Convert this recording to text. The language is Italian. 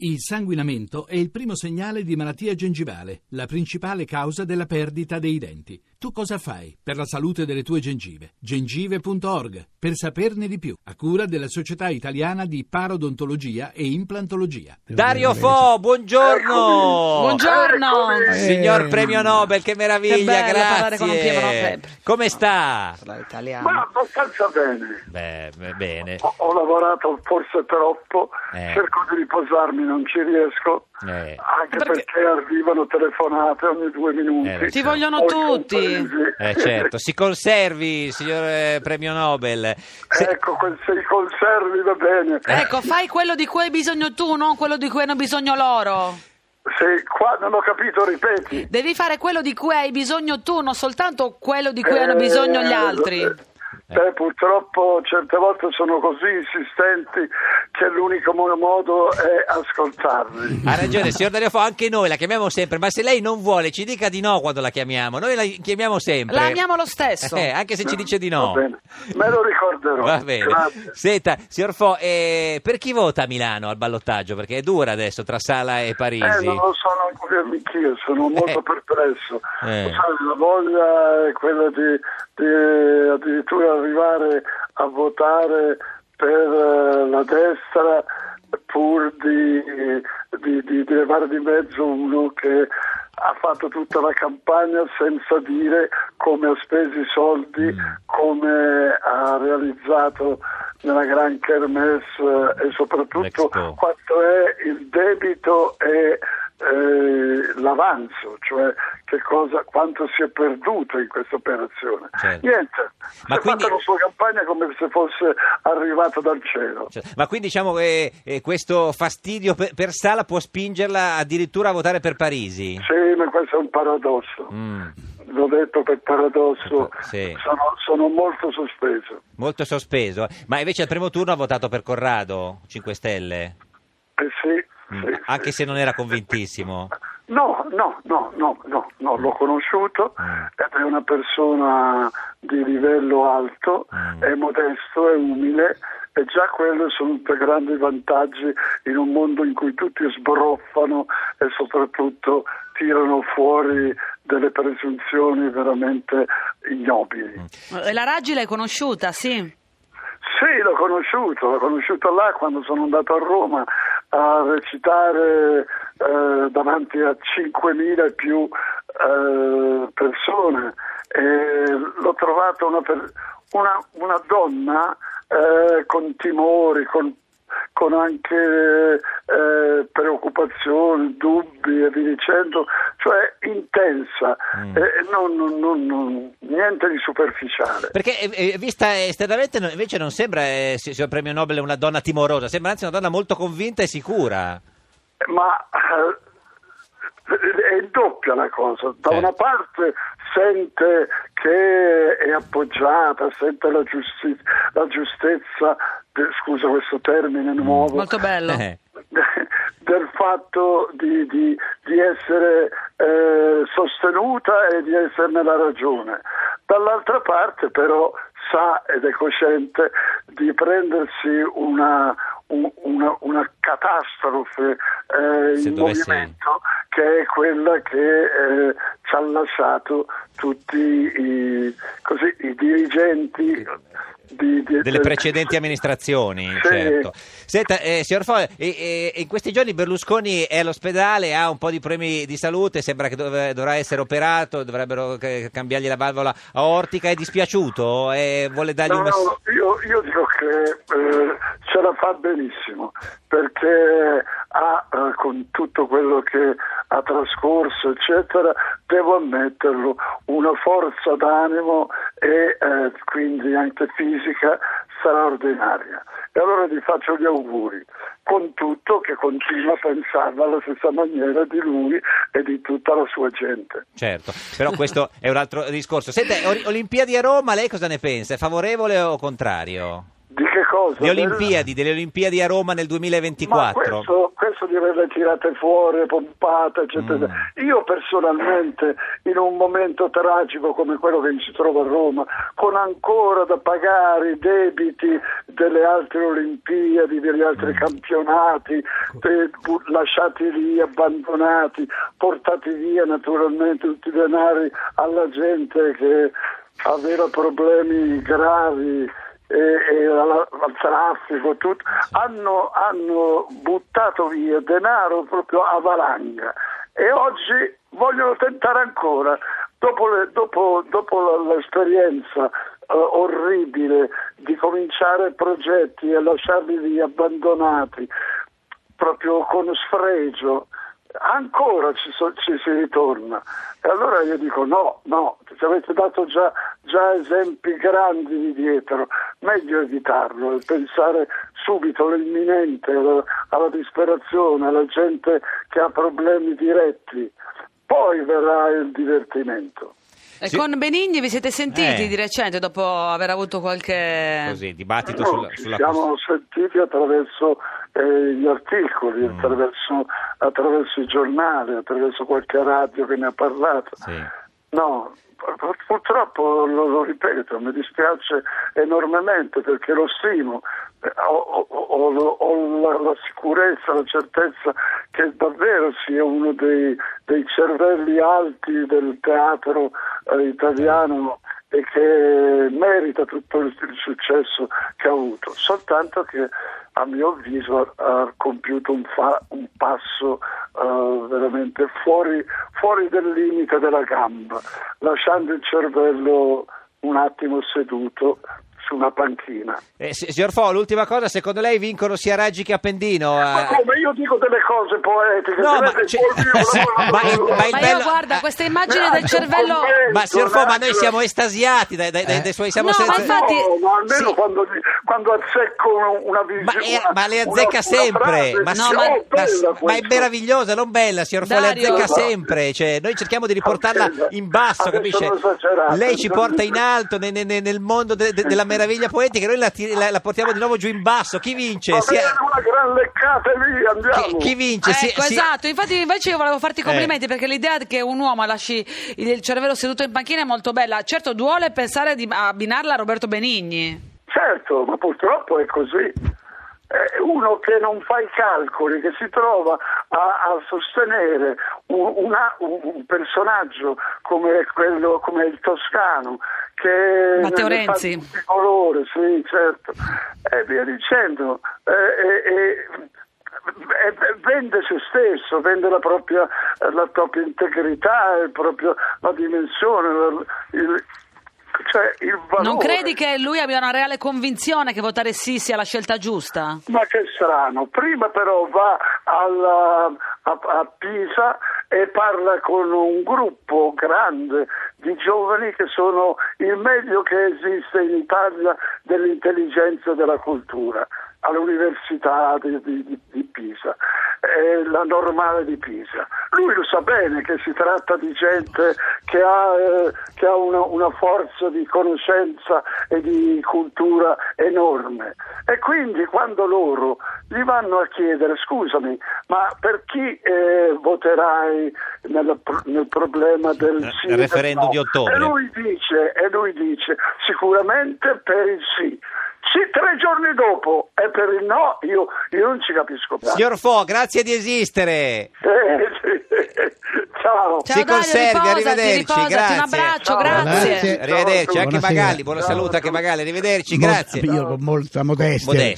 Il sanguinamento è il primo segnale di malattia gengivale, la principale causa della perdita dei denti. Tu cosa fai per la salute delle tue gengive? gengive.org per saperne di più, a cura della Società Italiana di Parodontologia e Implantologia. Dario Fo, buongiorno! Buongiorno! Eh, Signor premio Nobel, che meraviglia, Che bello parlare con un grazie. Come sta? Ma abbastanza bene. Beh, beh, bene. Ho, ho lavorato forse troppo, Eh. cerco di riposarmi, non ci riesco, Eh. anche Perché- perché... arrivano telefonate ogni due minuti. Eh, Ti certo. vogliono tutti. Eh, certo, si conservi, signor eh, premio Nobel. Se- Ecco, se i conservi va bene. Ecco, fai quello di cui hai bisogno tu, non quello di cui hanno bisogno loro. Se qua non ho capito, ripeti. Devi fare quello di cui hai bisogno tu, non soltanto quello di cui Eh, hanno bisogno gli altri. Beh, purtroppo certe volte sono così insistenti che l'unico mo- modo è ascoltarli. Ha ragione, signor Dario Fo, anche noi la chiamiamo sempre, ma se lei non vuole ci dica di no quando la chiamiamo, noi la chiamiamo sempre. La amiamo lo stesso. Eh, anche se ci dice di no. Va bene, me lo ricorderò. Va bene. Grazie. Senta, signor Fo, eh, per chi vota a Milano al ballottaggio? Perché è dura adesso tra Sala e Parisi. Eh, non lo sono anch'io, sono molto Eh. perplesso. Eh. Sai, la voglia è quella di, di addirittura arrivare a votare per eh, la destra pur di, di, di, di levare di mezzo uno che ha fatto tutta la campagna senza dire come ha speso i soldi, come ha realizzato nella Gran Kermesse eh, e soprattutto quanto è il debito e eh, l'avanzo, cioè che cosa, quanto si è perduto in questa operazione. Certo. Niente, Ma si è quindi- fatta la sua campagna come se fosse arrivato dal cielo. Cioè, ma quindi diciamo che eh, questo fastidio per, per Sala può spingerla addirittura a votare per Parisi? Sì, ma questo è un paradosso. Mm, L'ho detto per paradosso, Sì. sono, sono molto sospeso. molto sospeso. Ma invece al primo turno ha votato per Corrado, 5 Stelle? Eh sì, anche se non era convintissimo. No, no, no, no, no, no, l'ho conosciuto Mm. ed è una persona di livello alto, Mm. è modesto, è umile e già quello sono tutti grandi vantaggi in un mondo in cui tutti sbroffano e soprattutto tirano fuori delle presunzioni veramente ignobili. E la Raggi l'hai conosciuta, sì. Sì, l'ho conosciuto, l'ho conosciuto là quando sono andato a Roma a recitare eh, davanti a 5.000 e più eh, persone. E l'ho trovata una, una- una donna eh, con timori, con, con anche eh, preoccupazioni, dubbi e via dicendo, cioè intensa, Mm. e non- non- non- niente di superficiale. Perché eh, eh, vista esternamente invece non sembra, eh, si- signor premio Nobel, una donna timorosa, sembra anzi una donna molto convinta e sicura. ma eh, è doppia la cosa. Da Certo. una parte sente che è appoggiata, sente la, giusti- la giustezza, scusa questo termine nuovo, Molto bello. Eh, del fatto di, di- di essere eh, sostenuta e di esserne la ragione. Dall'altra parte però sa ed è cosciente di prendersi una, un- una- una catastrofe eh, in dovesse- movimento che è quella che eh, ci ha lasciato tutti i, così, i dirigenti di- di- delle del- precedenti amministrazioni, Sì. certo. Senta, eh, signor Fo, e- e- in questi giorni Berlusconi è all'ospedale, ha un po' di problemi di salute, sembra che dov- dovrà essere operato, dovrebbero eh, cambiargli la valvola aortica, è dispiaciuto e vuole dargli No, una... no, io, io dico che la fa benissimo perché ha, eh, con tutto quello che ha trascorso, eccetera, devo ammetterlo, una forza d'animo e eh, quindi anche fisica straordinaria. E allora gli faccio gli auguri, con tutto che continua a pensarla alla stessa maniera di lui e di tutta la sua gente. Certo, però questo è un altro discorso. Senta, Ori- Olimpiadi a Roma, lei cosa ne pensa? È favorevole o contrario? Di che cosa? Le Olimpiadi, delle Olimpiadi a Roma nel Ma 2024? questo, questo di averle tirate fuori, pompate, eccetera. Mm. Io personalmente, in un momento tragico come quello che si trova a Roma, con ancora da pagare i debiti delle altre Olimpiadi, degli altri Mm. campionati, eh, lasciati lì, abbandonati, portati via naturalmente tutti i denari alla gente che aveva problemi gravi al traffico, tutto, hanno, hanno buttato via denaro proprio a valanga e oggi vogliono tentare ancora. Dopo, le- dopo- dopo l'esperienza eh, orribile di cominciare progetti e lasciarli lì abbandonati, proprio con sfregio, ancora ci, so- ci si ritorna. E allora io dico no, no, ci avete dato già, già esempi grandi di dietro, meglio evitarlo e pensare subito all'imminente, alla, alla disperazione, alla gente che ha problemi diretti. Poi verrà il divertimento. E Sì. con Benigni vi siete sentiti Eh. di recente dopo aver avuto qualche... Così, dibattito No, sulla, ci sulla siamo sentiti attraverso eh, gli articoli, Mm. attraverso, attraverso i giornali, attraverso qualche radio che ne ha parlato. Sì. No, pur- purtroppo lo, lo ripeto, mi dispiace enormemente perché lo stimo, eh, ho, ho- ho- la, la sicurezza, la certezza che davvero sia uno dei, dei cervelli alti del teatro eh, italiano e che merita tutto il, il successo che ha avuto, soltanto che a mio avviso ha, ha compiuto un, fa- un passo eh, veramente fuori, fuori del limite della gamba, lasciando il cervello un attimo seduto su una panchina. Eh, si- signor Fo, l'ultima cosa, secondo lei vincono sia Raggi che Appendino? Ma Eh, come io dico delle cose poetiche, No, ma mio- ma il- ma il Ma bello- io guarda, eh, questa immagine eh, del cervello... commento, ma signor Fo, ma noi siamo estasiati dai, dai- dai- dai suoi... Siamo No, ma senza- infatti- No, ma almeno Sì. quando, quando azzecco una, una visione. Ma, è- una- ma le una- azzecca una sempre, frase, ma, No, ma- ma- bella ma è meravigliosa, non bella, signor Fo, le azzecca Esatto. sempre, cioè, noi cerchiamo di riportarla in basso, capisce? Lei ci porta in alto ne- ne- ne- nel mondo de- de- della meraviglia poetica, noi la, la- la portiamo di nuovo giù in basso, chi vince? Va bene, una gran leccata via, andiamo. chi, chi vince? Sia- Ecco, sia- esatto, infatti invece io volevo farti i complimenti Eh. perché l'idea che un uomo lasci il cervello seduto in panchina è molto bella. Certo, duole pensare di abbinarla a Roberto Benigni. Certo, ma purtroppo è così. È uno che non fa i calcoli, che si trova a, a sostenere un, una- un- personaggio come, quello, come il toscano, che Matteo Renzi. tutti i colori, sì, certo, e via dicendo. Eh, eh, eh, vende se stesso, vende la propria, la propria integrità, proprio- la dimensione, il, cioè il valore. Non credi che lui abbia una reale convinzione che votare sì sia la scelta giusta? Ma che strano, prima però va alla- a, a Pisa e parla con un gruppo grande di giovani che sono il meglio che esiste in Italia dell'intelligenza e della cultura all'Università di, di- di Pisa, eh, la normale di Pisa. Lui lo sa bene che si tratta di gente che ha, eh, che ha una, una forza di conoscenza e di cultura enorme e quindi quando loro gli vanno a chiedere scusami ma per chi eh, voterai nel, nel problema del sì il referendum no? di ottobre. e lui dice, e lui dice sicuramente per il sì giorni dopo e per il no io, io non ci capisco più Signor Fo, grazie di esistere. Eh, ciao Ciao Si Dario, conservi, ripasati, arrivederci, ripasati, grazie. un abbraccio, Ciao. grazie. Arrivederci, anche Buonasera. Magalli, buona salute anche Magalli, arrivederci, Mol- grazie. Io con molta modestia. Modestia.